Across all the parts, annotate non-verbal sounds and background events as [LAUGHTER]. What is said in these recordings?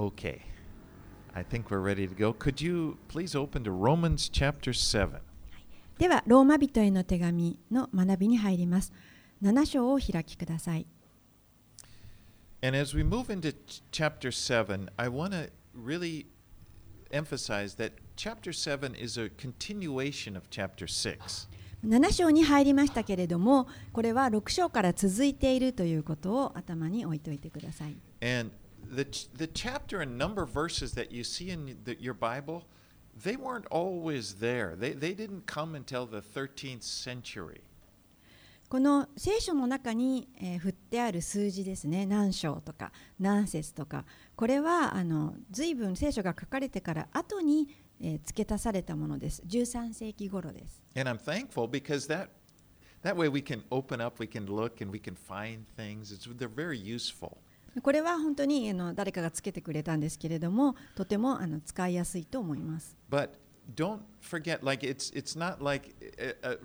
Okay. I think we're ready to go. Could you please open to Romans chapter 7? では、ローマ人への手紙の学びに入ります。7章をお開きください。And as we move into ch- chapter 7, I want to really emphasize that chapter 7 is a continuation of chapter 6. 7章に入りましたけれども、これは6章から続いているということを頭に置いておいてください。And the, ch- the chapter and number of verses that you see in the, your Bible, they weren't always there. They, they didn't come until the 13th century. この聖書の中に、えー振ってある数字ですね、何章とか何節とか、これはあの随分聖書が書かれてから後に、えー付け足されたものです。13世紀頃です。 And I'm thankful because that, that way we can open up, we can look, and we can find things. It's, they're very useful. これは本当にあの誰かがつけてくれたんですけれども、とてもあの使いやすいと思います。But don't forget, like it's it's not like uh, uh,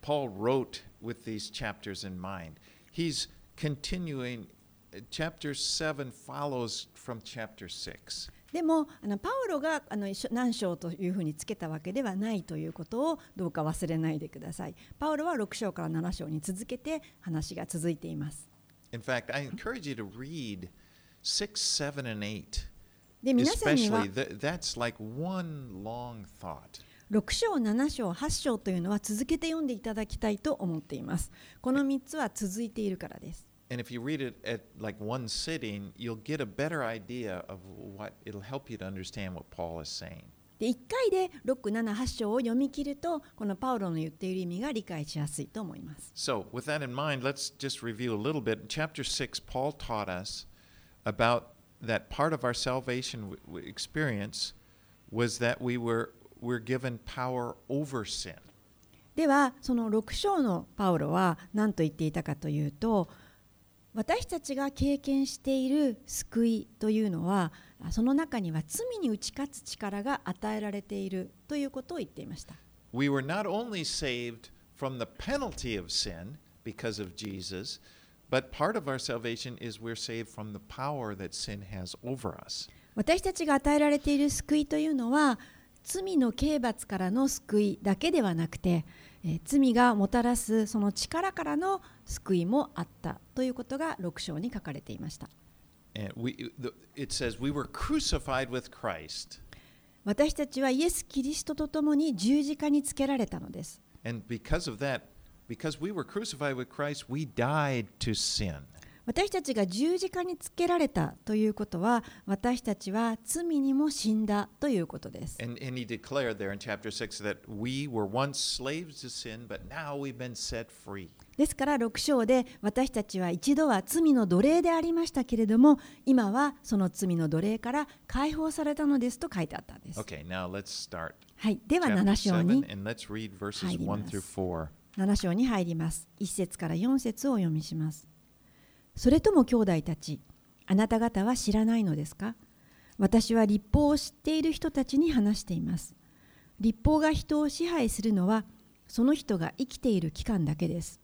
Paul wrote with these chapters in mind. He's continuing. uh, Chapter seven follows from chapter six. でもあのパウロがあの何章というふうにつけたわけではないということをどうか忘れないでください。パウロは6章から7章に続けて話が続いています。In fact, I encourage you to read six, seven, and eight. で皆さんには Especially th- that's like one long thought. 6章、7章、8章というのは続けて読んでいただきたいと思っています。この3つは続いているからです。 And if you read it at like one sitting, you'll get a better idea of what it'll help you to understand what Paul is saying. で1回で6、7、8章を読み切るとこのパウロの言っている意味が理解しやすいと思います。So, with that in mind, let's just review a little bit. In chapter 6, Paul taught us about that part of our salvation experience was that we were, were given power over sin. ではその6章のパウロは何と言っていたかというと私たちが経験している救いというのはあその中には罪に打ち勝つ力が与えられているということを言っていました。We were not only saved from the penalty of sin because of Jesus, but part of our salvation is we're saved from the power that sin has over us. 私たちが与えられている救いというのは罪の刑罰からの救いだけではなくて、えー罪がもたらすその力からの救いもあったということが6章に書かれていました And we, the, it says we were crucified with Christ. 私たちはイエス・キリストと共に十字架につけられたのです And because of that, because we were crucified with Christ, we died to sin. 私たちが十字架につけられたということは私たちは罪にも死んだということです。ですから6章で私たちは一度は罪の奴隷でありましたけれども今はその罪の奴隷から解放されたのですと書いてあったんです。はい、では7章に入ります。7章に入ります。1節から4節をお読みします。それとも兄弟たち、あなた方は知らないのですか？私は立法を知っている人たちに話しています。立法が人を支配するのは、その人が生きている期間だけです。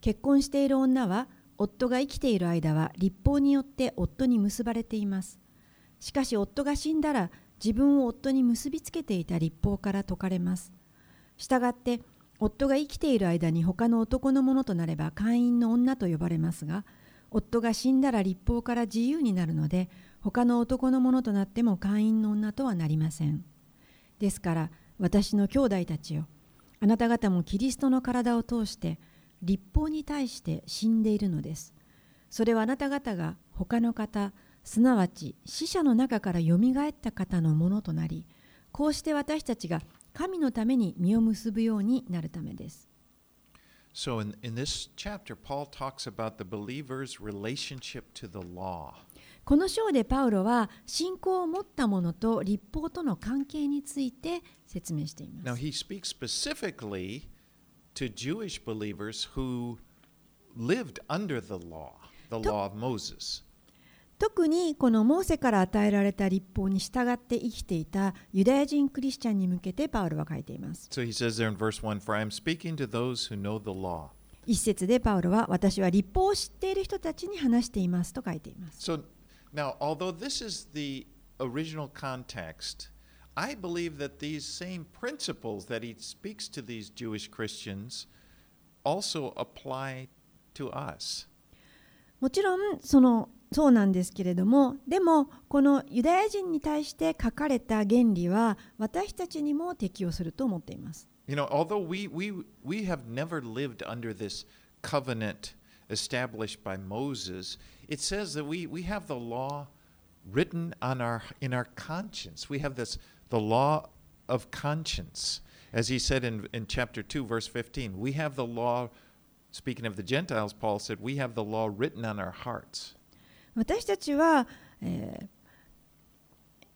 結婚している女は、夫が生きている間は立法によって夫に結ばれています。しかし夫が死んだら自分を夫に結びつけていた立法から解かれます。したがって夫が生きている間に他の男のものとなれば会員の女と呼ばれますが夫が死んだら立法から自由になるので他の男のものとなっても会員の女とはなりません。ですから私の兄弟たちよあなた方もキリストの体を通して立法に対して死んでいるのです。それはあなた方が他の方すなわち死者の中からよみがえった方のものとなりこうして私たちが神のために実を結ぶようになるためです。So, in, in this chapter, Paul talks about the believer's relationship to the law. この章でパウロは信仰を持った者と立法との関係について説明していま Now, す。he speaks specifically to Jewish believers who lived under the law, the law of Moses. 特にこのモーセから与えられた立法に従って生きていたユダヤ人クリスチャンに向けてパウロは書いています。So he says there in verse 1 For I am speaking to those who know the law. 一節でパウロは私は立法を知っている人たちに話していますと書いています。So Now, although this is the original context, I believe that these same principles that he speaks to these Jewish Christians also apply to us. もちろんそのそうなんですけれどもでもこのユダヤ人に対して書かれた原理は私たちにも適用すると思っています。You know, although we, we, we have never lived under this covenant established by Moses, it says that we, we have the law written on our, in our conscience. We have this, the law of conscience. As he said in, in chapter 2, verse 15, we have the law, speaking of the Gentiles, Paul said, we have the law written on our hearts. 私たちは、えー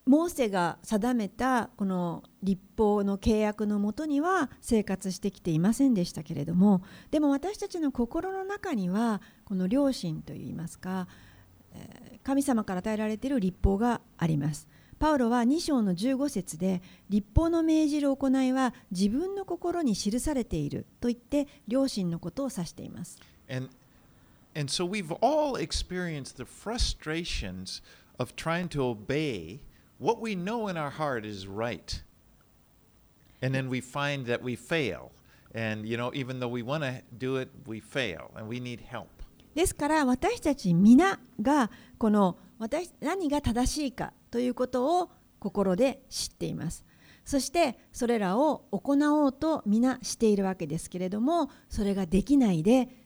モーセが定めたこの立法の契約のもとには生活してきていませんでしたけれどもでも私たちの心の中にはこの良心といいますかえ神様から与えられている立法があります。パウロは2章の15節で立法の命じる行いは自分の心に記されていると言って良心のことを指しています。And and so we've all experienced the frustrations of trying to obey what we know in our heart is right. And then we find that we fail. And you know, even though we want to do it, we fail and we need help. ですから私たち皆がこの私何が正しいかということを心で知っています。そしてそれらを行おうと皆しているわけですけれどもそれができないで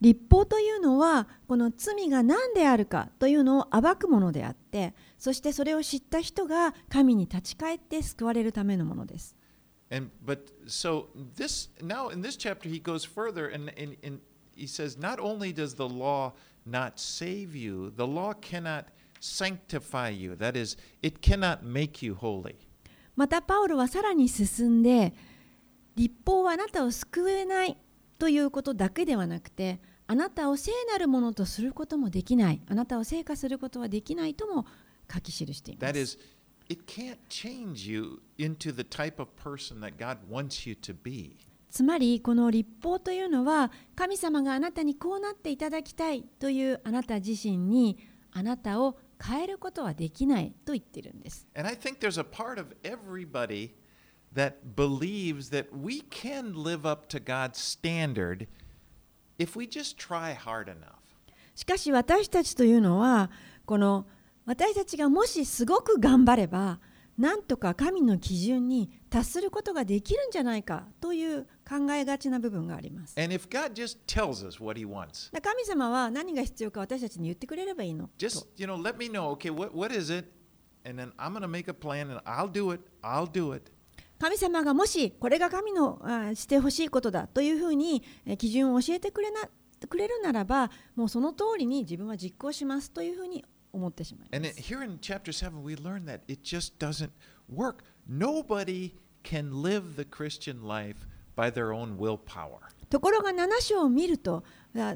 立法というのはこの罪が何であるかというのを暴くものであってそしてそれを知った人が神に立ち返って救われるためのものです。またパウロはさらに進んで立法はあなたを救えない。ということだけではなくてあなたを聖なるものとすることもできないあなたを聖化することはできないとも書き記していま That す。is, it can't change you into the type of person that God wants you to be. つまりこの立法というのは神様があなたにこうなっていただきたいというあなた自身にあなたを変えることはできないと言ってるんです。And I think there's a part of everybody that believes that we can live up to God's standard if we just try hard enough. しかし私たちというのはこの私たちがもしすごく頑張ればなんとか神の基準に達することができるんじゃないかという考えがちな部分があります。And if God just tells us what He wants, 神様は何が必要か私たちに言ってくれればいいの。just と you know, let me know. Okay, what what is it? And then I'm going to make a plan, and I'll do it. I'll do it. 神様がもしこれが神のしてほしいことだというふうに基準を教えてくれ,なくれるならばもうその通りに自分は実行しますというふうに思ってしまいます。And 7, we ところが7章を見ると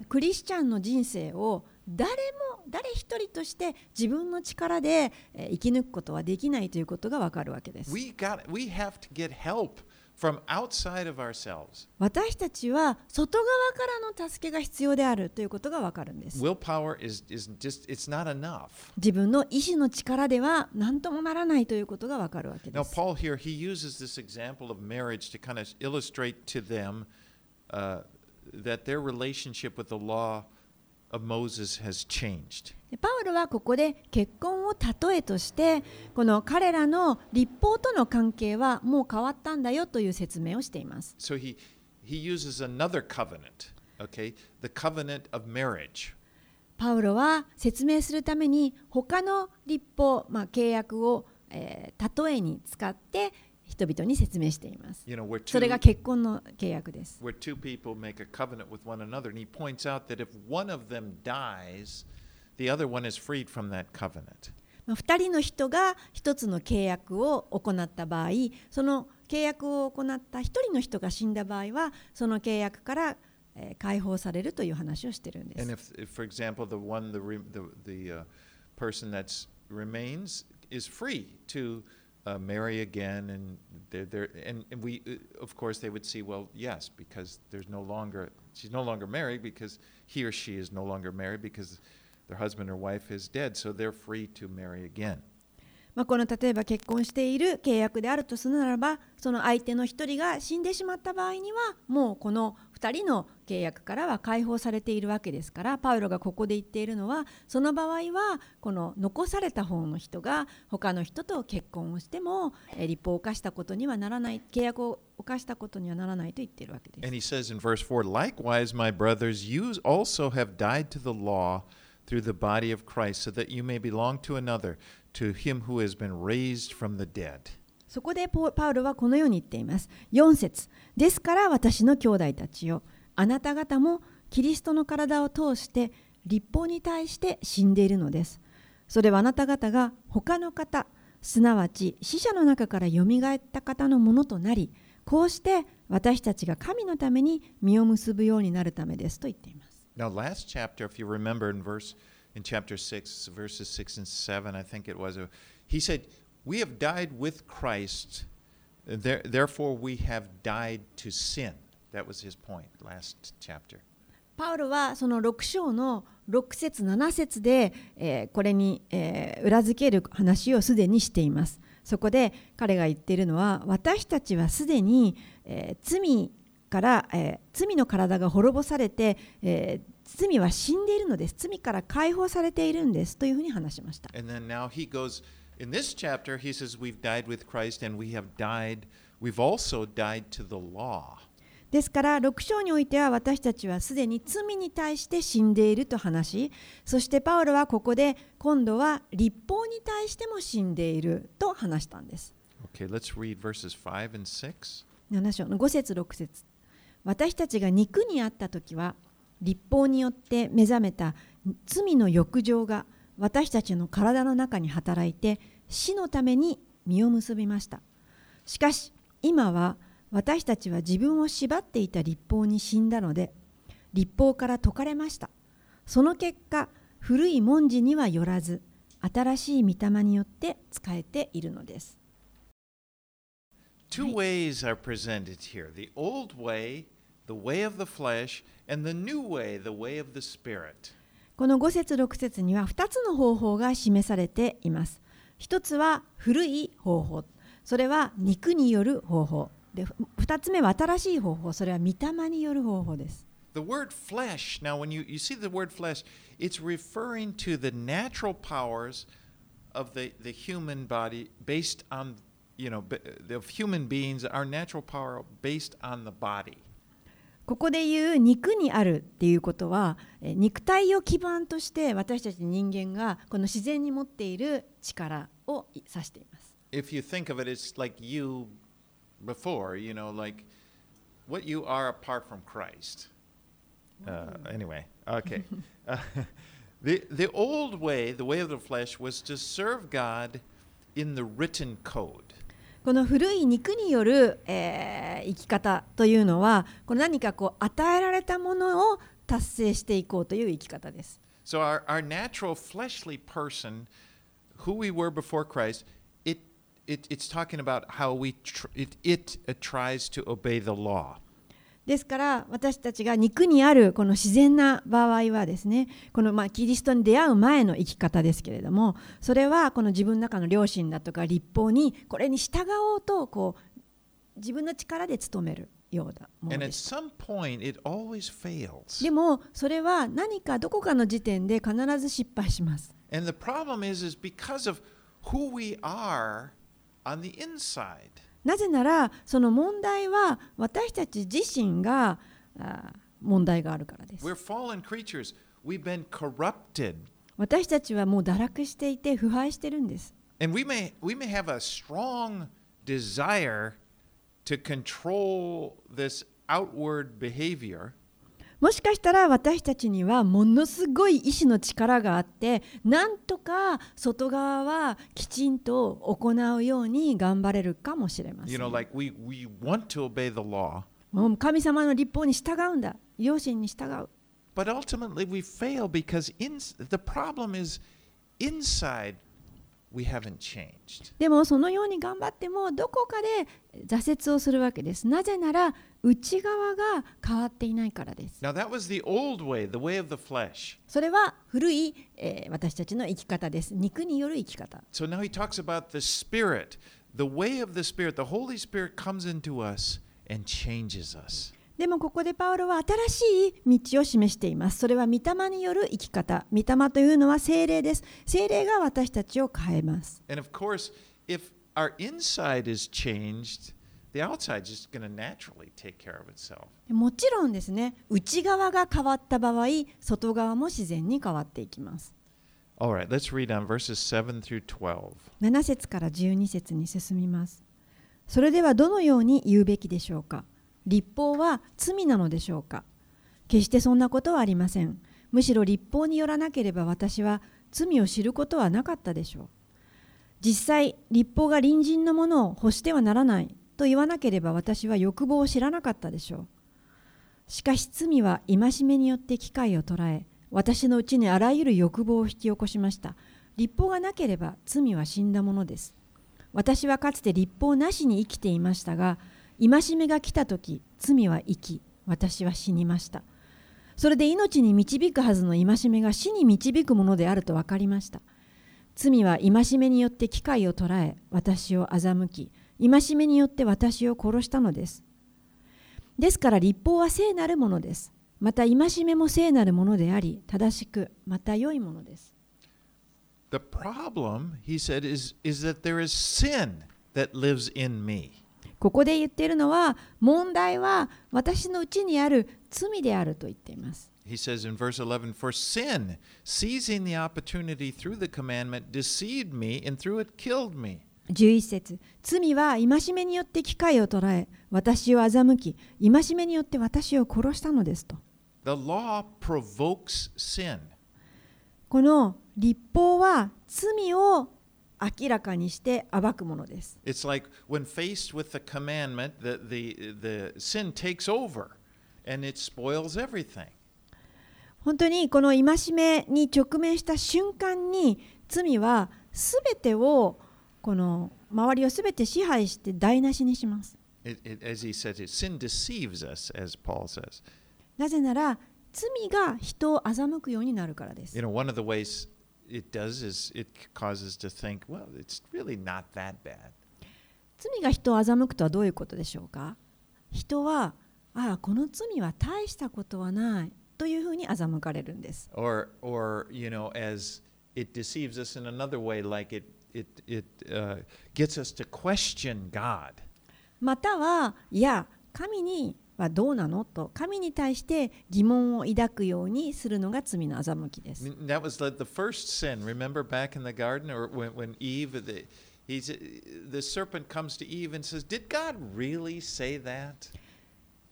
クリスチャンの人生を誰も誰一人として自分の力でえ生き抜くことはできないということがわかるわけです。We got we have to get help from outside of ourselves. 私たちは外側からの助けが必要であるということがわかるんです。Willpower is, is just it's not enough. 自分の意志の力では何ともならないということがわかるわけで Now す。Paul here he uses this example of marriage to kind of illustrate to them uh, that their relationship with the law of Moses has changed. でパウロはここで結婚を例えとしてこの彼らの立法との関係はもう変わったんだよという説明をしています。So he he uses another covenant, okay? The covenant of marriage. パウロは説明するために他の立法、まあ、契約を、えー例えに使って人々に説明しています。それが結婚の契約です。二人の人が一つの契約を行った場合、その契約を行った一人の人が死んだ場合は、その契約から解放されるという話をしているんです。Uh, marry again, and they're, they're, and, and we, uh, of course, they would see, well, yes, because there's no longer, she's no longer married because he or she is no longer married because their husband or wife is dead, so they're free to marry again. まあ、この例えば結婚している契約であるとするならばその相手の一人が死んでしまった場合にはもうこの2人の契約からは解放されているわけですからパウロがここで言っているのはその場合はこの残された方の人が他の人と結婚をしてもえ立法を犯したことにはならない契約を犯したことにはならないと言っているわけです And。he says in verse 4 Likewise, my brothers, you also have died to the law through the body of Christ, so that you may belong to another, to him who has been raised from the dead. そこでポパウロはこのように言っています。4節ですから私の兄弟たちよあなた方もキリストの体を通して立法に対して死んでいるのです。それはあなた方が他の方すなわち死者の中からよみがえった方のものとなりこうして私たちが神のために実を結ぶようになるためですと言っています。Now, last chapter, if you remember in verse in chapter 6, verses 6 and 7, I think it was, he said, We have died with Christ, there, therefore we have died to sin. That was his point last chapter. パウロはその6章の6節7節で、えーこれに、えー裏付ける話をすでにしています。そこで彼が言っているのは私たちはすでに、えー罪から、えー罪の体が滅ぼされて、えー罪は死んでいるのです。罪から解放されているんですというふうに話しました。And then now he goes, in this chapter, he says, We've died with Christ and we have died, we've also died to the law. ですから6章においては私たちはすでに罪に対して死んでいると話しそしてパウロはここで今度は立法に対しても死んでいると話したんです。Okay, let's read verses 5 and 6. 7章の5節6節私たちが肉にあった時は立法によって目覚めた罪の欲情が私たちの体の中に働いて死のために実を結びました。しかし今は私たちは自分を縛っていた立法に死んだので立法から解かれました。その結果古い文字にはよらず新しい御霊によって使えているのです。Two ways are presented here. The old way, the way of the flesh, and the new way, the way of the spirit. この5節6節には2つの方法が示されています。一つは古い方法、それは肉による方法。で2つ目は新しい方法、それは御霊による方法です。The word flesh, now when you, you see the word flesh, it's referring to the natural powers of the, the human body based on, you know, of human beings, our natural power based on the body. ここで言う肉にあるっていうことはえ肉体を基盤として私たち人間がこの自然に持っている力を指しています。If you think of it, it's like you before, you know, like what you are apart from Christ. Uh, anyway, okay. Uh, the, the old way, the way of the flesh, was to serve God in the written code. この古い肉による、えー生き方というのはこの何かこう与えられたものを達成していこうという生き方です。So our, our natural fleshly person, who we were before Christ, it, it, it's talking about how we tr- it, it tries to obey the law. ですから私たちが肉にあるこの自然な場合はですねこのまあキリストに出会う前の生き方ですけれどもそれはこの自分の中の良心だとか立法にこれに従おうとこう自分の力で努めるようなもので fails. でもそれは何かどこかの時点で必ず失敗します。And the problem is, is because of who we are on the inside. なぜならその問題は私たち自身があ問題があるからです。私たちはもう堕落していて腐敗してるんです。And we may, we may have a strong desire to control this outward behavior. もしかしたら私たちにはものすごい意志の力があってなんとか外側はきちんと行うように頑張れるかもしれませ You ん know, like we, we want to obey the law, もう神様の立法に従うんだ。良心に従う。But ultimately we fail because in, the problem is inside we haven't changed. でもそのように頑張ってもどこかで挫折をするわけです。なぜなら内側が変わっていないからです Now, that was the old way, the way of the flesh. それは古い、えー私たちの生き方です肉による生き方 So now he talks about the Spirit. The way of the Spirit, the Holy Spirit comes into us and changes us. でもここでパウロは新しい道を示しています。それは御霊による生き方。御霊というのは精霊です。精霊が私たちを変えます。And of course, if our inside is changed, the outside is just going to naturally take care of itself. もちろんですね、内側が変わった場合、外側も自然に変わっていきます。All right, let's read on verses 7 through 12. 7節から12節に進みます。それではどのように言うべきでしょうか？立法は罪なのでしょうか？決してそんなことはありません。むしろ立法によらなければ私は罪を知ることはなかったでしょう。実際、立法が隣人のものを欲してはならないと言わなければ私は欲望を知らなかったでしょう。しかし罪は戒めによって機会を捉え、私のうちにあらゆる欲望を引き起こしました。立法がなければ罪は死んだものです。私はかつて立法なしに生きていましたが、戒めが来た時、罪は生き、私は死にました。それで命に導くはずの戒めが死に導くものであると分かりました。罪は戒めによって機会を捉え、私を欺き、戒めによって私を殺したのです。ですから立法は聖なるものです。また戒めも聖なるものであり、正しく、また良いものです。The problem, he said, is, is that there is sin that lives in me. ここで言っているのは問題は私のうちにある罪であると言っています。He says in verse 11, For sin, seizing the opportunity through the commandment, deceived me, and through it killed me. 11節罪は戒めによって機会を捉え私を欺き戒めによって私を殺したのですと The law provokes sin. この立法は罪を明らかにして暴くものです It's like when faced with the commandment, the, the, the sin takes over and it spoils everything. 本当にこの戒めに直面した瞬間に罪は全てをこの周りを全て支配して台無しにします.なぜなら罪が人を欺くようになるからです You know, one of the ways it does is it causes to think, well, it's really not that bad. 罪が人を欺くとはどういうことでしょうか人はああこの罪は大したことはないというふうに欺かれるんです Or, or you know, as it deceives us in another way, like it, it, it uh, gets us to question God. またはいや神にはどうなのと神に対して疑問を抱くようにするのが罪の欺きです That was the, the first sin. Remember back in the garden, or when, when Eve, the, he's, the serpent comes to Eve and says, Did God really say that?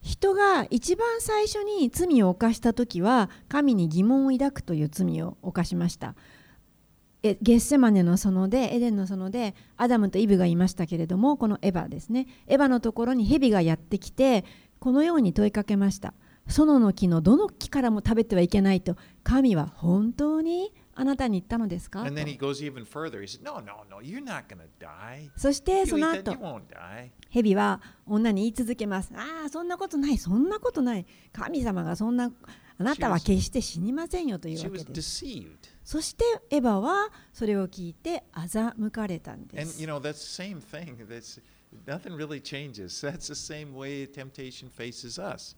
人が一番最初に罪を犯した時は神に疑問を抱くという罪を犯しましたえゲッセマネの園でエデンの園でアダムとイブがいましたけれどもこのエヴァですねエヴァのところに蛇がやってきてこのように問いかけました園の木のどの木からも食べてはいけないと神は本当にあなたに言ったのですか？そしてその後 die. 蛇は女に言い続けます。ああ、そんなことない、そんなことない。神様がそんな、あなたは決して死にませんよというわけです。そしてエヴァはそれを聞いて欺かれたんです。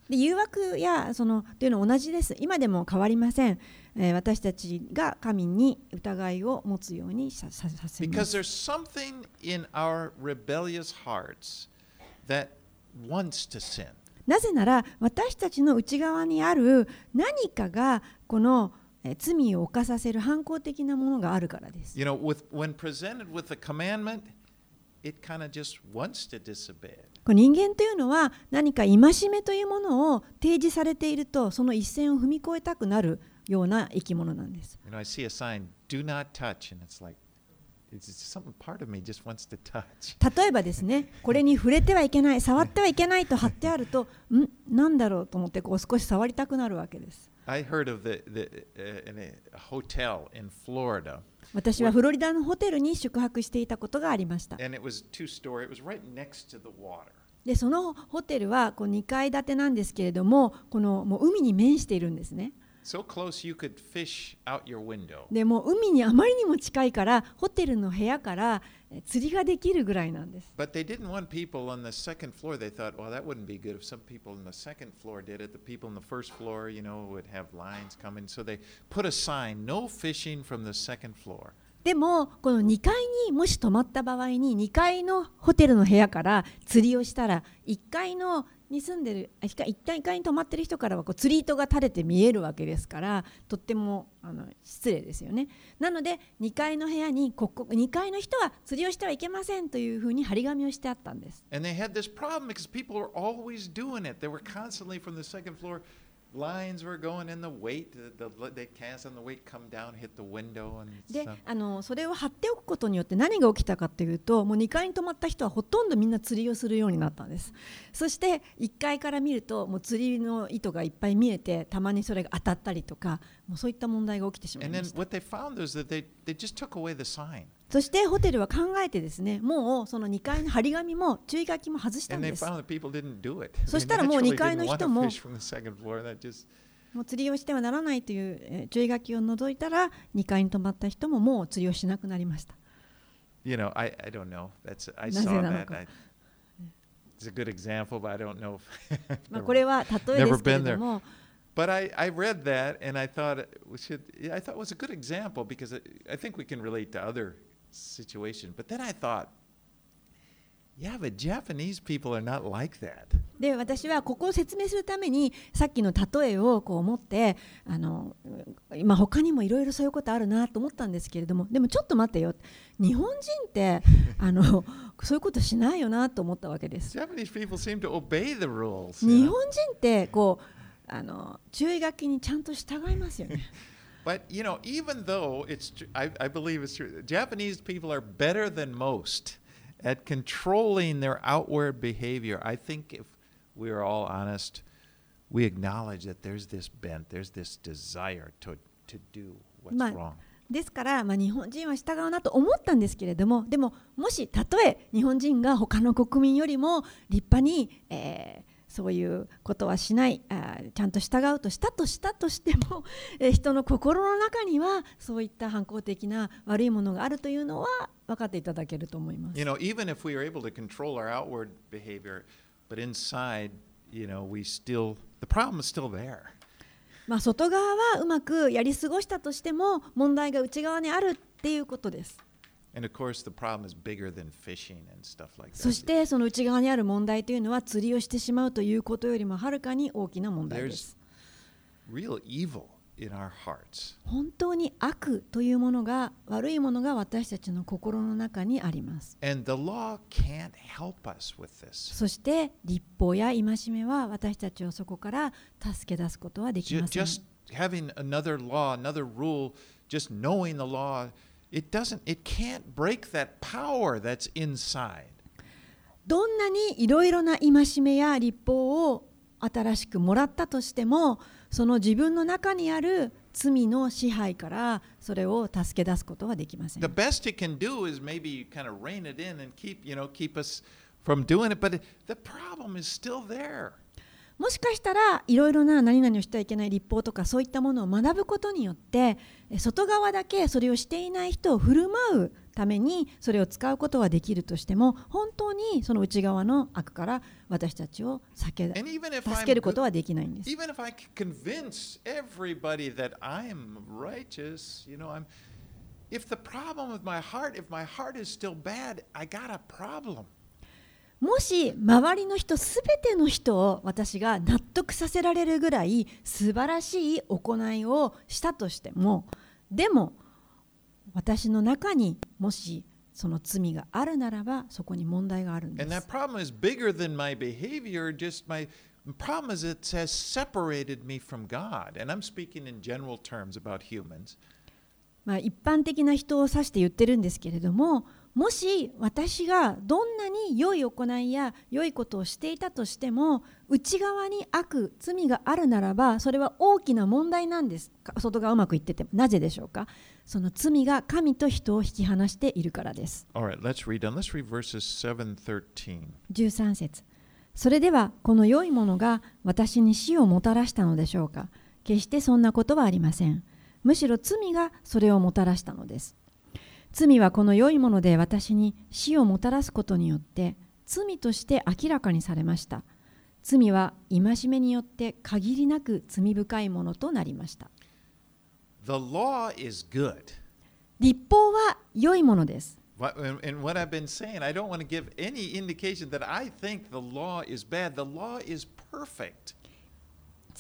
で誘惑やそのっていうのは同じです。今でも変わりません。えー、私たちが神に疑いを持つようにさ,さ,させます。なぜなら私たちの内側にある何かがこの。罪を犯させる反抗的なものがあるからです。You 人間というのは何か戒めというものを提示されているとその一線を踏み越えたくなるような生き物なんです。例えばですね、これに触れてはいけない、触ってはいけないと貼ってあると、ん、なんだろうと思ってこう少し触りたくなるわけです。I heard of the, the, uh, in a hotel in Florida. 私はフロリダのホテルに宿泊していたことがありました。でそのホテルはこう2階建てなんですけれども、このもう海に面しているんですね。でも海にあまりにも近いからホテルの部屋から釣りができるぐらいなんです。でもこの2階にもし泊まった場合に2階のホテルの部屋から釣りをしたら1階のに住んでるあ1階1階に泊まってる人からはこう釣り糸が垂れて見えるわけですからとってもあの失礼ですよねなので2階の部屋にここ2階の人は釣りをしてはいけませんというふうに張り紙をしてあったんです And they had this problem because people were always doing it. They were constantly from the second floor. Lines were going in the weight. The, the, they cast on the weight, come down, hit the window, and で.あのそれを貼っておくことによって何が起きたかというともう2階に泊まった人はほとんどみんな釣りをするようになったんですそして1階から見るともう釣りの糸がいっぱい見えてたまにそれが当たったりとかもうそういった問題が起きてしまい And ま then した what they found was that they, they just took away the sign. そしてホテルは考えてですね、もうその2階の張り紙も注意書きも外したんです。そしたらもう2階の人も、もう釣りをしてはならないという注意書きを除いたら、2階に泊まった人ももう釣りをしなくなりました。[LAUGHS] なぜなのか。[LAUGHS] [LAUGHS] これは例えです。But I, I read that and I thought it was a good example because I think we can relate to other situations. But then I thought, yeah, but Japanese people are not like that. で私はここを説明するためにさっきの例えをこう持ってあの今他にもいろいろそういうことあるなと思ったんですけれどもでもちょっと待ってよ日本人って [LAUGHS] あのそういうことしないよなと思ったわけです。Japanese people seem to obey the rules. 日本?人ってこうあの注意書きにちゃんと従いますよね。But you know, even though it's, tr- I, I believe it's true. Japanese people are better than most at controlling their outward behavior. I think if we are all honest, we acknowledge that there's this bent, there's this desire to to do what's まあ wrong. ですから、まあ、日本人は従うなと思ったんですけれどもでももしたとえ日本人が他の国民よりも立派に、えー そういうことはしないあーちゃんと従うとしたとしたとしても、[LAUGHS] えー人の心の中にはそういった反抗的な悪いものがあるというのは分かっていただけると思います You。know, even if we are able to control our outward behavior, but inside, you know, we still the problem is still there. まあ、外側はうまくやり過ごしたとしても問題が内側にあるっていうことです。そしてその内側にある問題というのは釣りをしてしまうということよりもはるかに大きな問題です。本当に悪というものが悪いものが私たちの心の中にあります。そして立法や戒めは私たちをそこから助け出すことはできませ。It doesn't, it can't break that power that's inside. どんなにいろいろな戒めや立法を新しくもらったとしてもその自分の中にある罪の支配からそれを助け出すことはできません The。best it can do is maybe kind of rein it in and keep, you know, keep us from doing it, but the problem is still there. もしかしたらいろいろな何々をしてはいけない立法とかそういったものを学ぶことによって外側だけそれをしていない人を振る舞うためにそれを使うことはできるとしても本当にその内側の悪から私たちを避け助けることはできないんです。If the problem with my heart, if my heart is still bad, I got a problem. もし周りの人すべての人を私が納得させられるぐらい素晴らしい行いをしたとしてもでも私の中にもしその罪があるならばそこに問題があるんです。まあ一般的な人を指して言ってるんですけれども。もし私がどんなに良い行いや良いことをしていたとしても内側に悪罪があるならばそれは大きな問題なんですか？外側うまくいっててもなぜでしょうか？その罪が神と人を引き離しているからです。All right, let's read on. Let's read verses 7 13. 13節。それではこの良いものが私に死をもたらしたのでしょうか？決してそんなことはありません。むしろ罪がそれをもたらしたのです罪はこの良いもので私に死をもたらすことによって罪として明らかにされました。罪は戒めによって限りなく罪深いものとなりました。The law is good. 立法は良いものです。And what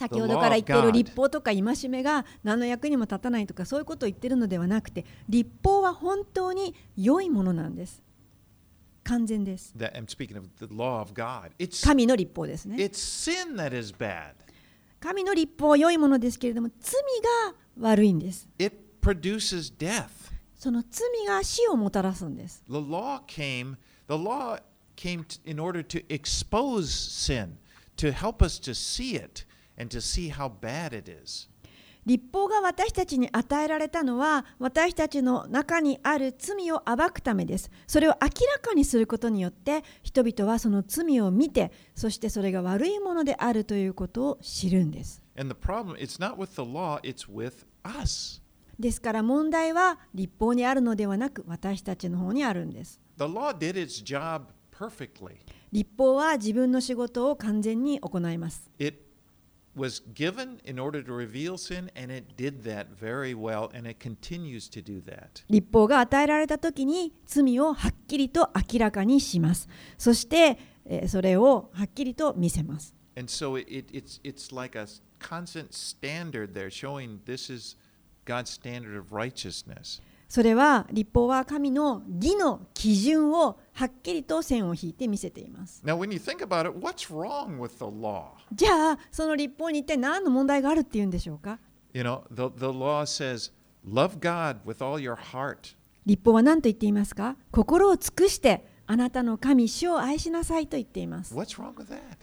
先ほどから言っている立法とか戒めが何の役にも立たないとかそういうことを言っているのではなくて立法は本当に良いものなんです。完全です。神の立法ですね。神の立法は良いものですけれども罪が悪いんです。その罪が死をもたらすんです。Came in order to expose sin, to help us to see it, and to see how bad it is. 立法が私たちに与えられたのは私たちの中にある罪を暴くためですそれを明らかにすることによって人々はその罪を見てそしてそれが悪いものであるということを知るんです And the problem, it's not with the law, it's with us. ですから問題は立法にあるのではなく私たちの方にあるんです。The law did its job perfectly. 立法は自分の仕事を完全に行います。It was given in order to reveal sin, and it did that very well, and it continues to do that. 立法が与えられた時に罪をはっきりと明らかにします。そしてえーそれをはっきりと見せます。 And so it, it, it's, it's like a constant standard there showing this is God's standard of righteousness. それは立法は神の義の基準をはっきりと線を引いて見せています。じゃあその立法に一体何の問題があるっていうんでしょうか？立法は何と言っていますか？心を尽くしてあなたの神主を愛しなさいと言っています。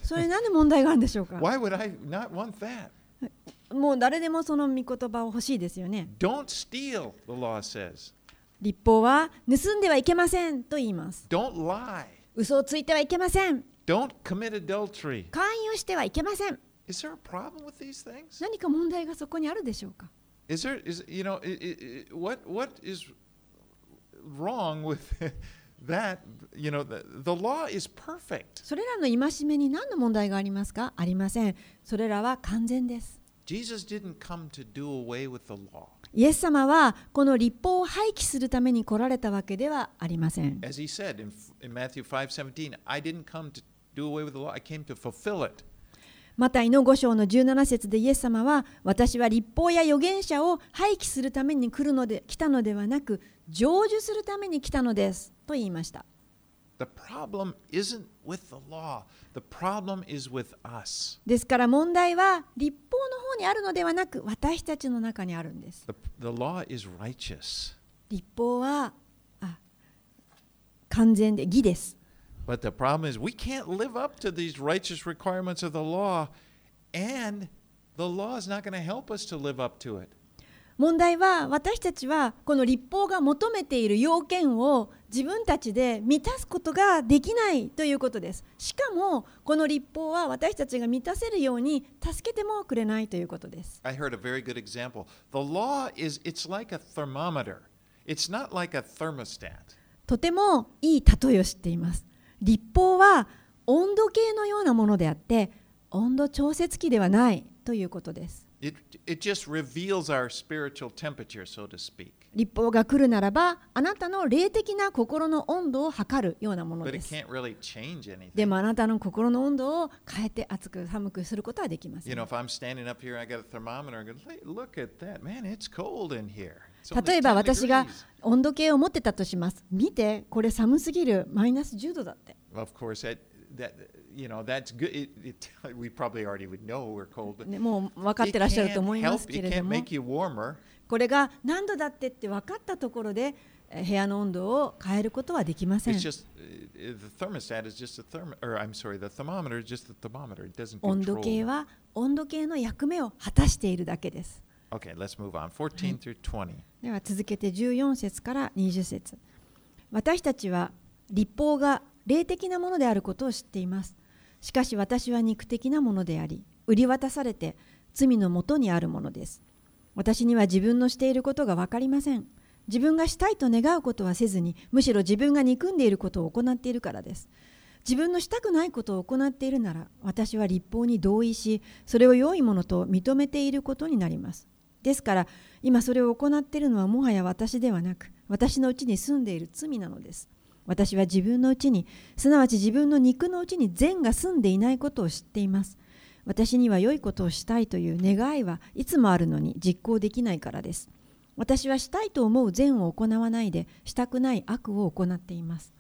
それ何の問題があるんでしょうか？もう誰でもその御言葉を欲しいですよね。Don't steal, the law says. 立法は盗んではいけませんと言います。Don't lie. 嘘をついてはいけません。Don't commit adultery. 勧誘してはいけません。Is there a problem with these things? 何か問題がそこにあるでしょうか Is there, is, you know, what, what is wrong with それらの戒めに何の問題がありますか？ありません。それらは完全です。Jesus didn't come to do away with the law. イエス様はこの立法を廃棄するために来られたわけではありません。また、イノ5章の17節でイエス様は、私は立法や預言者を廃棄するために来,るので来たのではなく、成就するために来たのですと言いました。The problem isn't with the law. The problem is with us. ですから問題は立法の方にあるのではなく私たちの中にあるんです。The, the law is righteous. 立法はあ完全で義です。But the problem is we can't live up to these righteous requirements of the law, and the law is not going to help us to live up to it. 問題は私たちはこの立法が求めている要件を自分たちで満たすことができないということです。しかもこの立法は私たちが満たせるように助けてもくれないということです。I heard a very good example. The law is it's like a thermometer. It's not like a thermostat. とてもいい例えを知っています。立法は温度計のようなものであって温度調節器ではないということです。It, it just reveals our spiritual temperature, 立法が来るならば、あなたの霊的な心の温度を測るようなものです。でもあなたの心の温度を変えて熱く寒くすることはできません。例えば私が温度計を持ってたとします。見て、これ寒すぎる、マイナス10度だって。That, you know that's good. It, it, we probably already would know we're cold, but ね、もう分かっ it てらっしゃると can't 思いま help. す It けれど can't も、make you warmer. これが何度だってって分かったところで、え部屋の温度を変えることはできません just uh, therm. Or sorry, 温度計.は温度計の役目を果たしているだけです。Okay, let's move on. 14 through 20. では続けて14節から20節私たちは立法が霊的なものであることを知っています。しかし私は肉的なものであり売り渡されて罪のもとにあるものです。私には自分のしていることが分かりません。自分がしたいと願うことはせずにむしろ自分が憎んでいることを行っているからです。自分のしたくないことを行っているなら私は立法に同意しそれを良いものと認めていることになります。ですから今それを行っているのはもはや私ではなく私のうちに住んでいる罪なのです。私は自分のうちにすなわち自分の肉のうちに善が住んでいないことを知っています私には良いことをしたいという願いはいつもあるのに実行できないからです私はしたいと思う善を行わないでしたくない悪を行っています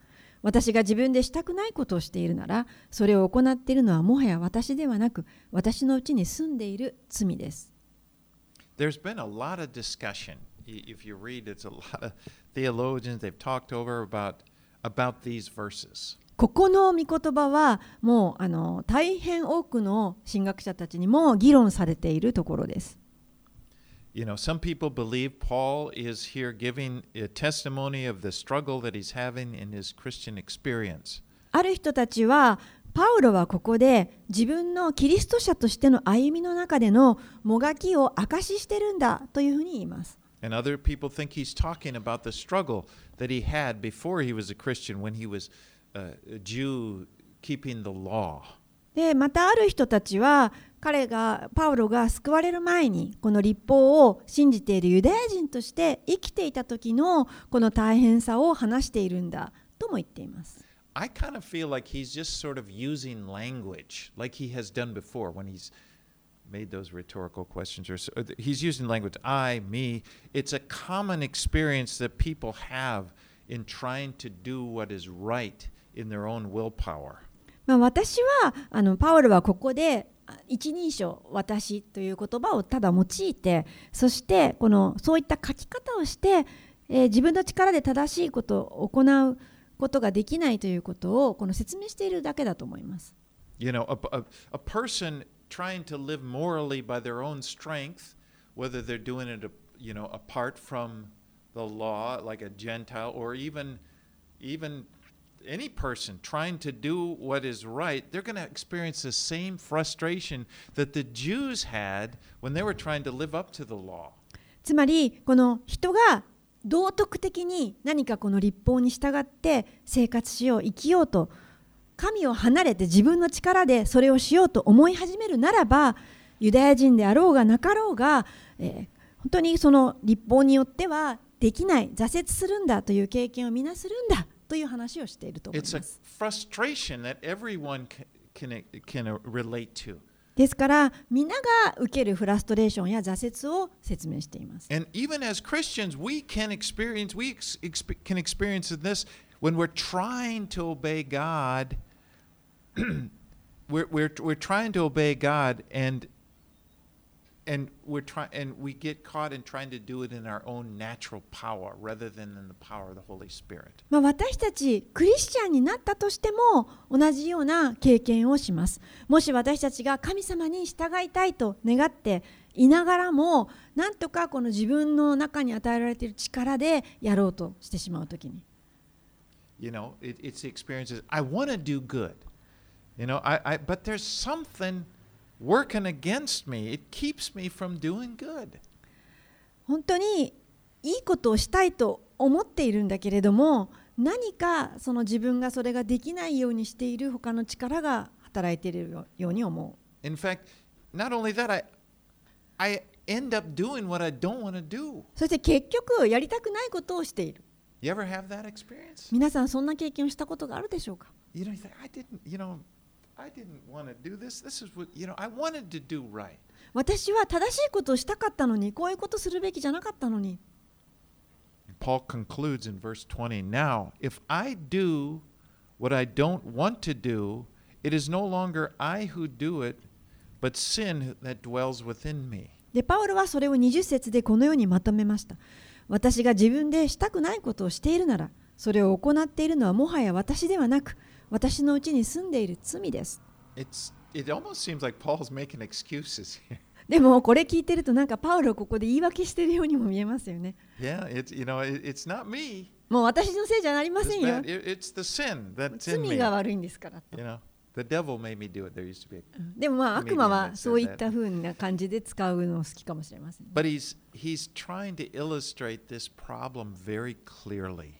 私が自分でしたくないことをしているならそれを行っているのはもはや私ではなく私のうちに住んでいる罪です There's been a lot of discussion. I- If you read, it's a lot of theologians. They've talked over about ここの御言葉はもうあの大変多くの進学者たちにも議論されているところです。ある人たちは、パウロはここで自分のキリスト者としての歩みの中でのもがきを証ししてるんだというふうに言います。And other people think he's talking about the struggle that he had before he was a Christian when he was uh, a Jew keeping the law. でまたある人たちは彼がパウロが救われる前にこの立法を信じているユダヤ人として生きていた時のこの大変さを話しているんだとも言っています。 I kind of feel like he's just sort of using language like he has done before when he's made those rhetorical questions or so, he's using language I me it's a common experience that people have in trying to do what is right in their own willpower まあ、私はあのパウロはここであ一人称「私」という言葉をただ用いてそしてこのそういった書き方をして、えー自分の力で正しいことを行うことができないということをこの説明しているだけだと思います。you know a, a, a person trying to live morally by their own strength whether they're doing it you know apart from the law like a gentile or even even any person trying to do what is right they're going to experience the same frustration that the Jews had when they were trying to live up to the law つまりこの人が道徳的に何かこの立法に従って生活しよう生きようと 神を離れて自分の力でそれをしようと思い始めるならばユダヤ人であろうがなかろうが、えー本当にその立法によってはできない挫折するんだという経験をみなするんだという話をしていると思います。frustration that everyone ca- can, can relate to ですから皆が受けるフラストレーションや挫折を説明しています。And even as Christians, we can experience we can experience this when we're trying to obey God. We're, we're we're trying to obey God, and and we're trying and we get caught in trying to do it in our own natural power rather than in the power of the Holy Spirit. まあ、私たちクリスチャンになったとしても同じような経験をしますもし私たちが神様に従いたいと願っていながらもなんとかこの自分の中に与えられている力でやろうとしてしまうときに You know, it, it's the experiences. I want to do good, you know. I, I but there's something working against me. It keeps me from doing good. 本当にいいことをしたいと思っているんだけれども何かその自分がそれができないようにしている他の力が働いているように思う In fact, not only that, I I end up doing what I don't want to do. そして結局やりたくないことをしている You ever have that experience? 皆さんそんな経験をしたことがあるでしょうか You know, you think I didn't. You know, 私は正しいことをしたかったのに、こういうことをするべきじゃなかったのに。Paul concludes in verse 20 Now, I wanted to do, it is no longer I who do it, but sin that dwells within で、パウルはそれを20節でこのようにまとめました。私が自分でしたくないことをしているなら、それを行っているのはもはや私ではなく、私のうちに住んでいる罪です。[LAUGHS] でもこれ聞いてるとなんかパウロここで言い訳してるようにも見えますよね。もう私のせいじゃありませんよ。罪が悪いんですから。You. でもまあ悪魔はそういったふうな感じで使うのを好きかもしれません、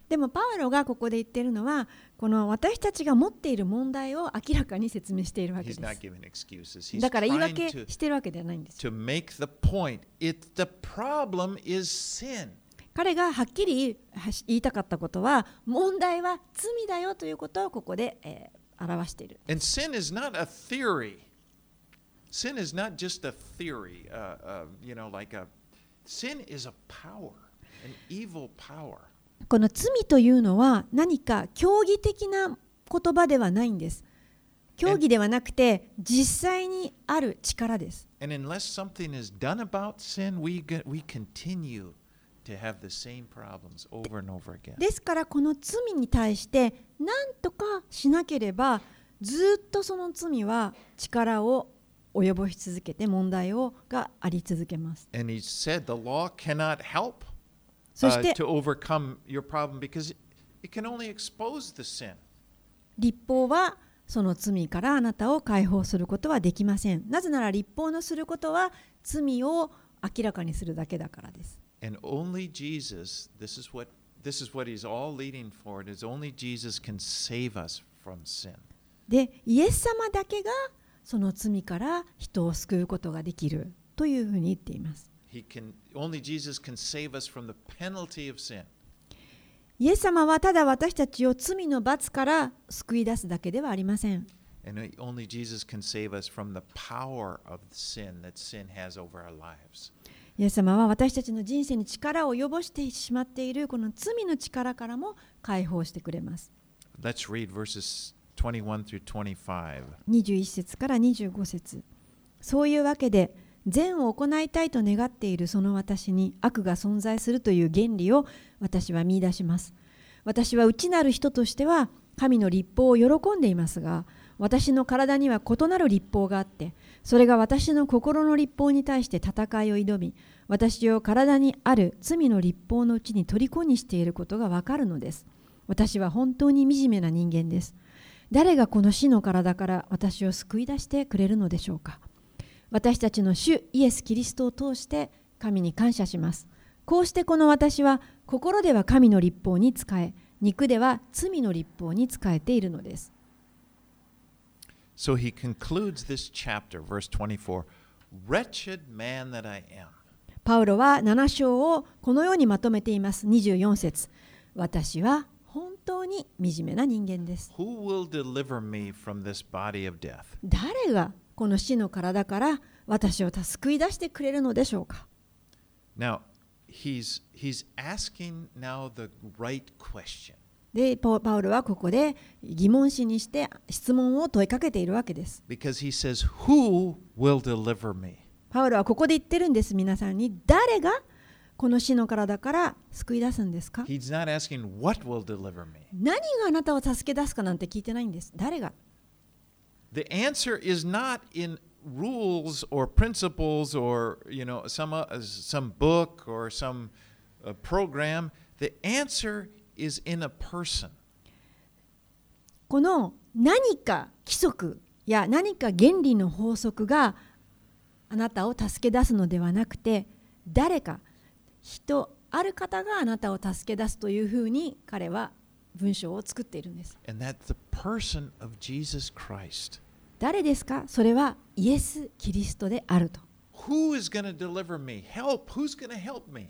でもパウロがここで言っているのは、この私たちが持っている問題を明らかに説明しているわけです。だから言い訳してるわけではないんです。彼がはっきり言いたかったことは、問題は罪だよということをここで、えー表している And sin is not a theory. Sin is not just a theory. Uh, uh, you know, like a sin is a power, an evil power. この罪というのは何か競技的な言葉ではないんです競技ではなくて実際にある力です And unless something is done about sin, we get, we continue ですからこの罪に対して何とかしなければずっとその罪は力を及ぼし続けて問題をがあり続けます。そして、立法はその罪からあなたを解放することはできません。なぜなら立法のすることは罪を明らかにするだけだからです。And only Jesus, this is what this is what he's all leading for, is only Jesus can save us from sin. でイエス様だけがその罪から人を救うことができるというふうに言っています He can only Jesus can save us from the penalty of sin. イエス様はただ私たちを罪の罰から救い出すだけではありません And only Jesus can save us from the power of sin that sin has over our lives. イエス様は私たちの人生に力を及ぼしてしまっているこの罪の力からも解放してくれます。Let's read verses 21 through 25. 21節から25節そういうわけで善を行いたいと願っているその私に悪が存在するという原理を私は見出します。私は内なる人としては神の立法を喜んでいますが私の体には異なる立法があってそれが私の心の立法に対して戦いを挑み私を体にある罪の立法のうちに虜にしていることがわかるのです。私は本当に惨めな人間です。誰がこの死の体から私を救い出してくれるのでしょうか。私たちの主イエス・キリストを通して神に感謝します。こうしてこの私は心では神の立法に仕え肉では罪の立法に仕えているのです。So he concludes this chapter, verse 24 Wretched man that I am. パウロは7章をこのようにまとめています24節私は本当に惨めな人間です Who will deliver me from this body of death? 誰がこの死の体から私を救い出してくれるのでしょうか Now, he's, he's asking now the right question. でパパウロはここで疑問視にして質問を問いかけているわけです Because he says, Who will deliver me? パウロはここで言ってるんです皆さんに誰がこの死の体から救い出すんですか He's not asking, What will deliver me? 何があなたを助け出すかなんて聞いてないんです誰が The answer is not in rules or principles or you know some uh, some book or some uh, program. The answer is in a person. この何か規則や何か原理の法則があなたを助け出すのではなくて誰か人ある方があなたを助け出すというふうに彼は文章を作っているんです。And that's the person of Jesus Christ. 誰ですかそれはイエス・キリストであると。Who is going to deliver me? Help. Who's going to help me?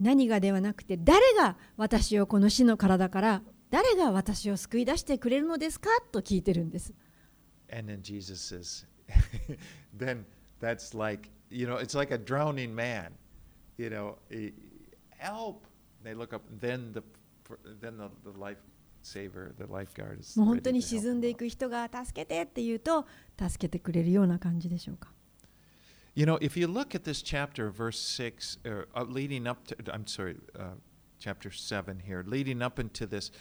何がではなくて誰が私をこの死の体から誰が私を救い出してくれるのですかと聞いてるんです。もう本当に沈んでいく人が助けてって言うと助けてくれるような感じでしょうか。You know, if you look at this chapter, verse 6, or, uh, leading up to, I'm sorry, uh, chapter 7 here, leading up into this,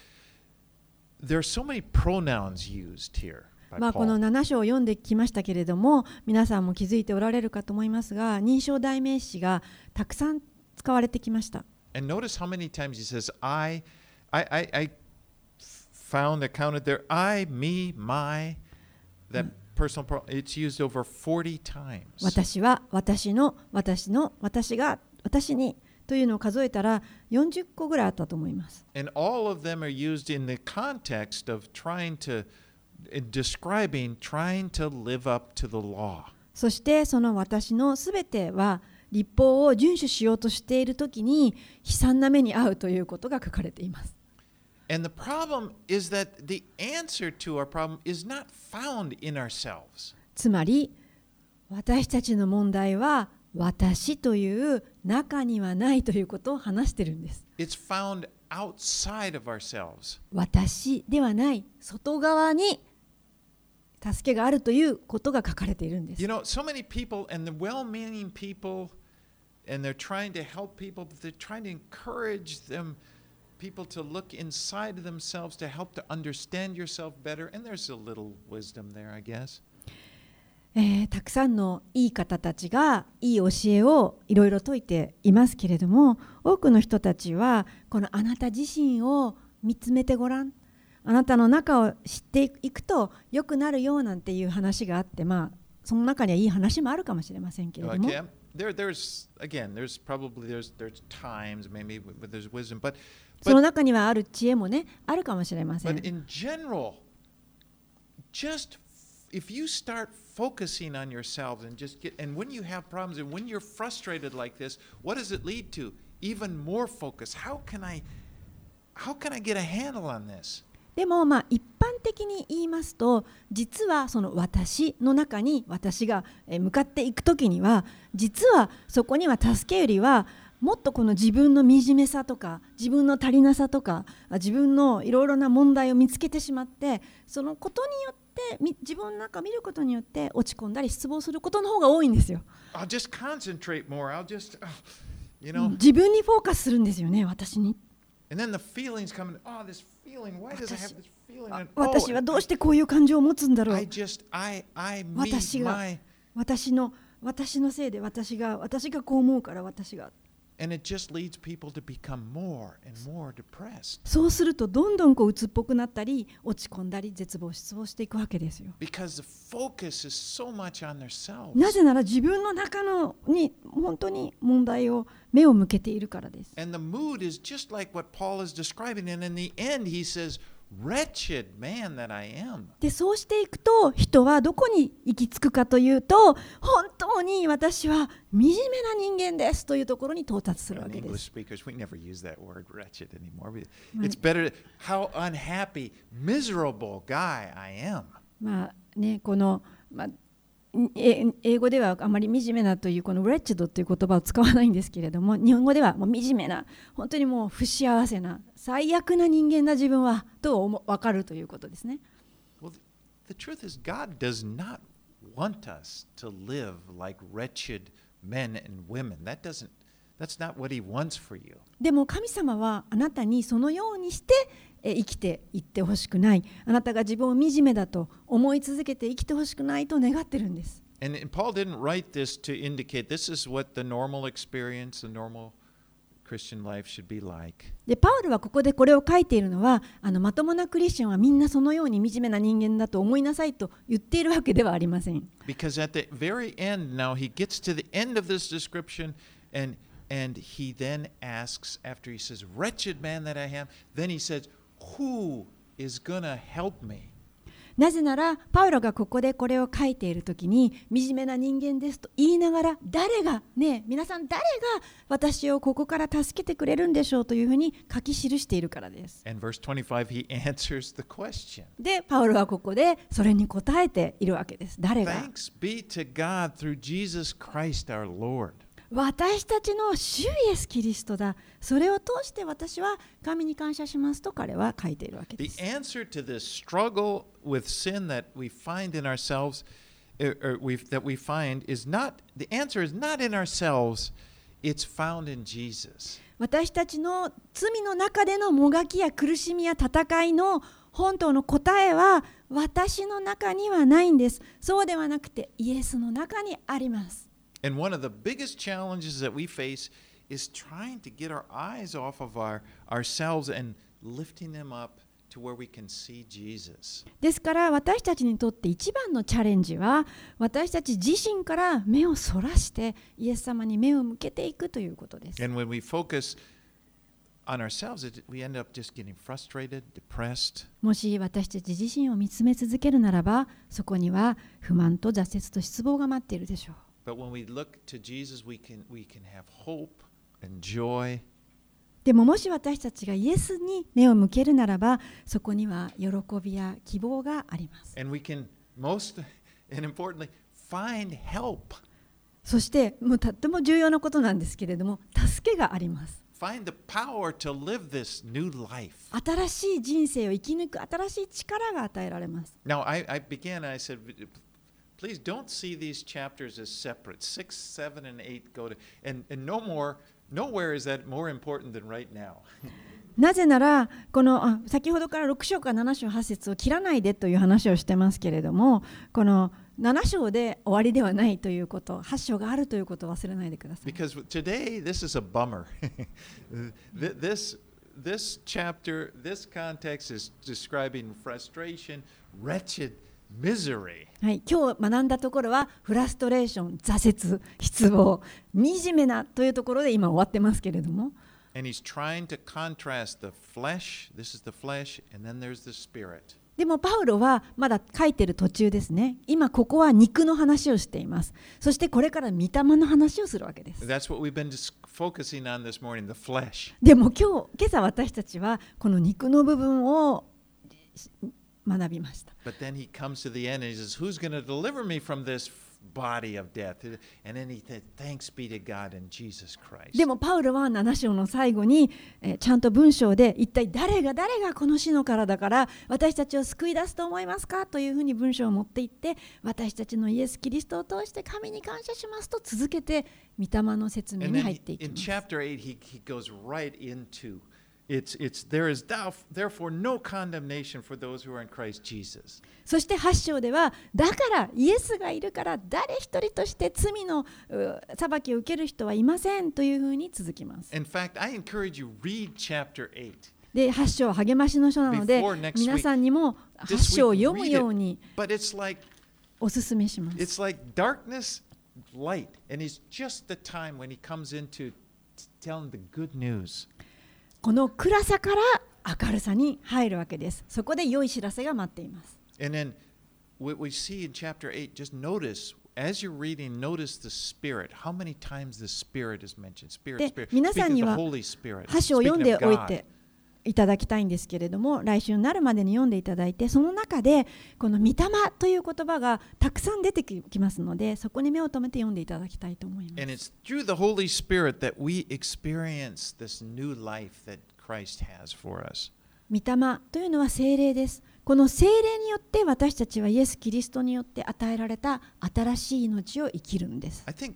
there are so many pronouns used here by まあこの Paul. 7章を読んできましたけれども皆さんも気づいておられるかと思いますが認証代名詞がたくさん使われてきました And notice how many times he says, I, I, I, I found, I counted there, I, me, my, that 私は私の私の私が私にというのを数えたら40個ぐらいあったと思います。そしてその私のすべては立法を遵守しようとしている時に悲惨な目に遭うということが書かれています。And the problem is that the answer to our problem is not found in ourselves. つまり私たちの問題は私という中にはないということを話してるんです It's found outside of ourselves. 私ではない外側に助けがあるということが書かれているんです You know, so many people, and the well meaning people, and they're trying to help people, but they're trying to encourage them, people to look inside themselves to help to understand yourself better. And there's a little wisdom there, I guess. えーたくさんのいい方たちがいい教えをいろいろ説いていますけれども多くの人たちはこのあなた自身を見つめてごらんあなたの中を知っていくと良くなるよなんていう話があってまあその中にはいい話もあるかもしれませんけれども I'm- there, there's again, there's probably there's there's times maybe but there's wisdom, but その but 中にはある知恵もねあるかもしれませ but ん in general, just f- if you start focusing on yourselves and just get and when you have problems and when you're frustrated like this, what does it lead to? Even more focus. How can I how can I get a handle on this? でもまあ一般的に言いますと実はその私の中に私がえー向かっていく時には実はそこには助けよりはもっとこの自分の惨めさとか自分の足りなさとかあ自分のいろいろな問題を見つけてしまってそのことによってみ自分の中を見ることによって落ち込んだり失望することの方が多いんですよ。Oh, 自分にフォーカスするんですよね私に。and then the feelings come in. Oh, this 私はどうしてこういう感情を持つんだろう。私が私の私のせいで私が私がこう思うから私が。そうするとどんどんこう鬱っぽくなったり落ち込んだり絶望しそうしていくわけですよ。なぜなら自分の中のに本当に問題を目を向けているからです。Wretched man that I am. でそうしていくと人はどこに行き着くかというと本当に私は惨めな人間ですというところに到達するわけで English す speakers, we never use that word wretched anymore. We- It's better, how unhappy, miserable guy I am. まあねこの、まあ、え英語ではあまり惨めなというこの wretched という言葉を使わないんですけれども [LAUGHS] 日本語ではもう惨めな本当にもう不幸せな最悪な人間な自分はと思分かるということですね。でも神様はあなたにそのようにして生きていってほしくないあなたが自分を惨めだと思い続けて生きてほしくないと願ってるんです And, Paul didn't write this to indicate this is what the normal experience, the normal Christian life should be like. でパウルはここでこれを書いているのはあのまともなクリスチャンはみんなそのように惨めな人間だと思いなさいと言っているわけではありません Because at the very end, now he gets to the end of this description, and and he then asks, after he says, "Wretched man that I am," then he says, "Who is gonna help me?" なぜならパウロがここでこれを書いている時に惨めな人間ですと言いながら誰がね皆さん誰が私をここから助けてくれるんでしょうというふうに書き記しているからです And verse 25, he [LAUGHS] answers the question. でパウロはここでそれに答えているわけです誰が？Thanks be to God through Jesus Christ our Lord. 私たちの主イエス・キリストだ。それを通して私は神に感謝しますと彼は書いているわけ The です。answer to this struggle with sin that we find in ourselves, or, or we that we find, is not the answer is not in ourselves. It's found in Jesus. 私たちの罪の中でのもがきや苦しみや戦いの本当の答えは私の中にはないんです。そうではなくてイエスの中にあります。And one of the biggest challenges that we face is trying to get our eyes off of our ourselves and lifting them up to where we can see Jesus. ですから私たちにとって一番のチャレンジは私たち自身から目をそらしてイエス様に目を向けていくということです。And when we focus on ourselves, it, we end up just getting frustrated, depressed, もし私たち自身を見つめ続けるならばそこには不満と挫折と失望が待っているでしょう。でももし私たちがイエスに目を向けるならば、そこには喜びや希望があります。そして、もうとっても重要なことなんですけれども、助けがあります。新しい人生を生き抜く新しい力が与えられます。Please don't see these chapters as separate six seven and eight go to and, and no more nowhere is that more important than right now なぜならこのあ先ほどから6章から7章8節を切らないでという話をしてますけれどもこの7章で終わりではないということ8章があるということを忘れないでください。because today this is a bummer Th- this this chapter this context is describing frustration wretched misery. 今日学んだところはフラストレーション、挫折、失望、惨めなというところで今終わってますけれども。でもパウロはまだ書いてる途中ですね。今ここは肉の話をしています。そしてこれから見たまの話をするわけです。でも今日、今朝私たちはこの肉の部分を学びました。でもパウロは7章の最後にちゃんと文章で一体誰が誰がこの死の体から私たちを救い出すと思いますかというふうに文章を持っていって私たちのイエス・キリストを通して神に感謝しますと続けて御霊の説明に入っていきます。It's, it's there is therefore no condemnation for those who are in Christ Jesus. そして8章ではだからイエスがいるから誰一人として罪のう裁きを受ける人はいませんというふうに続きます。In fact, I encourage you read chapter 8. で8章は励ましの書なので皆さんにも This 8章を読むよう.に But it's like お勧めします。it's like darkness, light, and it's just the time when he comes into t- telling the good news. この暗さから明るさに入るわけです。そこで良い知らせが待っています。And then what we see in chapter 8, just notice as you're reading, notice the Spirit. How many times the Spirit is mentioned? Spirit, で Spirit. 皆さんには.8章を読んでおい.ていただきたいんですけれども来週になるまでに読んでいただいてその中でこの「御霊」という言葉がたくさん出てきますのでそこに目を留めて読んでいただきたいと思います。御霊というのは精霊です。この精霊によって私たちはイエス・キリストによって与えられた新しい命を生きるんです。I think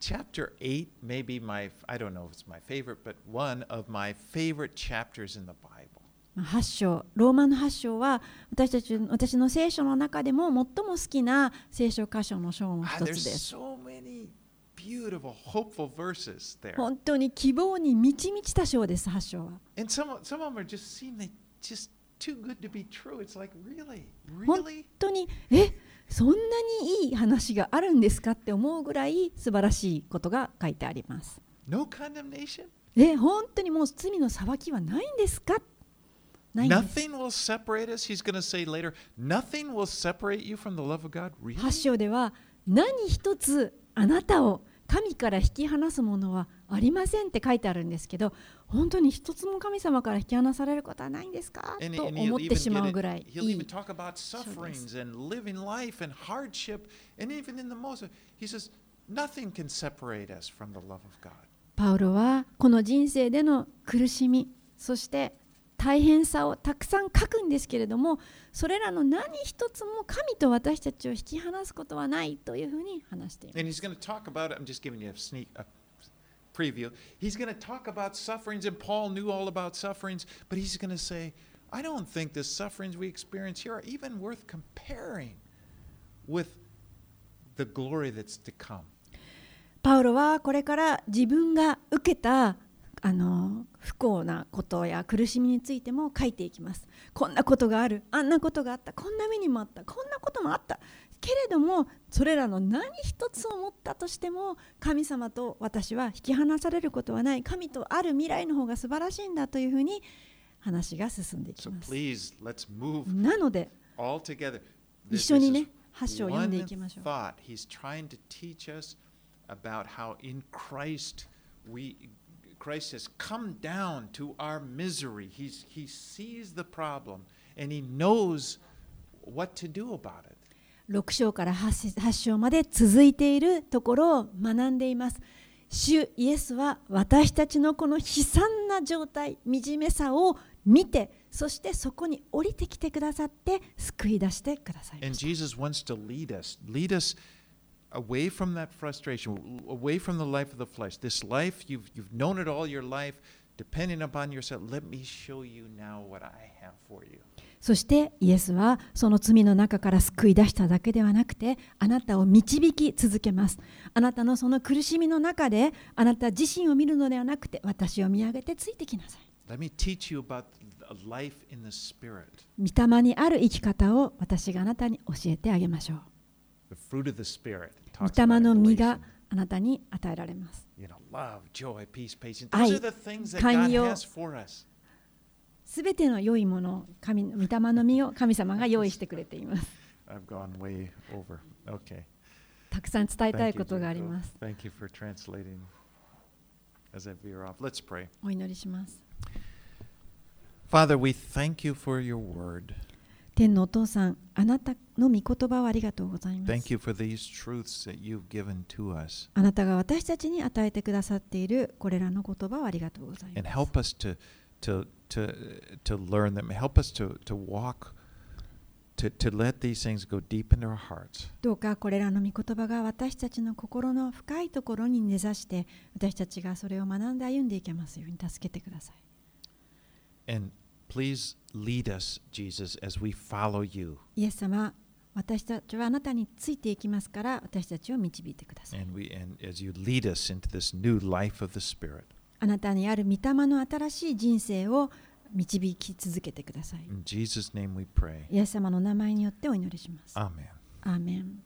chapter 8 may be my, I don't know if it's my favorite, but one of my favorite chapters in the Bible. 8章ローマの8章は私たち私の聖書の中でも最も好きな聖書箇所の章の Ah, 一 there's つです。so many beautiful, hopeful verses there. 本当に希望に満ち満ちた章です、8章は。And some, of- some of them are just seem they just too good to be true. It's like, really? 本?当にえそんなにいい話があるんですかって思うぐらい素晴らしいことが書いてあります。No condemnation? え本当にもう罪の裁きはないんですかないんです。Nothing will separate us. He's going to say later, nothing will separate you from the love of God. Really? 8章では何一つあなたを神から引き離すものはありませんって書いてあるんですけど本当に一つも神様から引き離されることはないんですか？と思ってしまうぐらい,パウロはこの人生での苦しみそして大変さをたくさん書くんですけれどもそれらの何一つも神と私たちを引き離すことはないというふうに話しています。And he's going to talk about it. I'm just giving you a sneak a preview. He's going to talk about sufferings, and Paul knew all about sufferings, but he's going to say, I don't think the sufferings we experience here are even worth comparing with the glory that's to come. パウロはこれから自分が受けたあの不幸なことや苦しみについても書いていきます。こんなことがある、あんなことがあった、こんな目にもあった、こんなこともあった。けれどもそれらの何一つを持ったとしても神様と私は引き離されることはない神とある未来の方が素晴らしいんだというふうに話が進んでいき So ます。please, let's move なので.一緒にね is 8章を読んでいきましょう。thought. He's trying to teach us about how in Christ we Christ has come down to our misery. He's, he sees the problem and he knows what to do about it. 6章から 8, 8章まで続いているところを学んでいます。主イエスは私たちのこの悲惨な状態、惨めさを見て、そしてそこに降りてきてくださって救い出してくださいました。Away from that frustration, away from the life of the flesh. This life, you've, you've known it all your life, depending upon yourself. Let me show you now what I have for you. そしてイエスはその罪の中から救い出しただけではなくてあなたを導き続けますあなたのその苦しみの中であなた自身を見るのではなくて私を見上げてついてきなさい Spirit. 御霊にある生き方を私があなたに教えてあげましょう御霊の実があなたに与えられます。愛、寛容、すべての良いもの、神御霊の実を神様が用意してくれています。たくさん伝えたいことがあります。お祈りします。Father, we thank you for your word. 天のお父さん、あなたの御言葉をありがとうございます。あなたが私たちに与えてくださっているこれらの言葉をありがとうございます。どうかこれらの御言葉が私たちの心の深いところに根ざして私たちがそれを学んで歩んでいけますように助けてください。Please イエス様私たちはあなたについていきますから、私たちを導いてください。あなたにある御霊の新しい人生を導き続けてください。イエス様の名前によってお祈りします。アーメン。アーメン。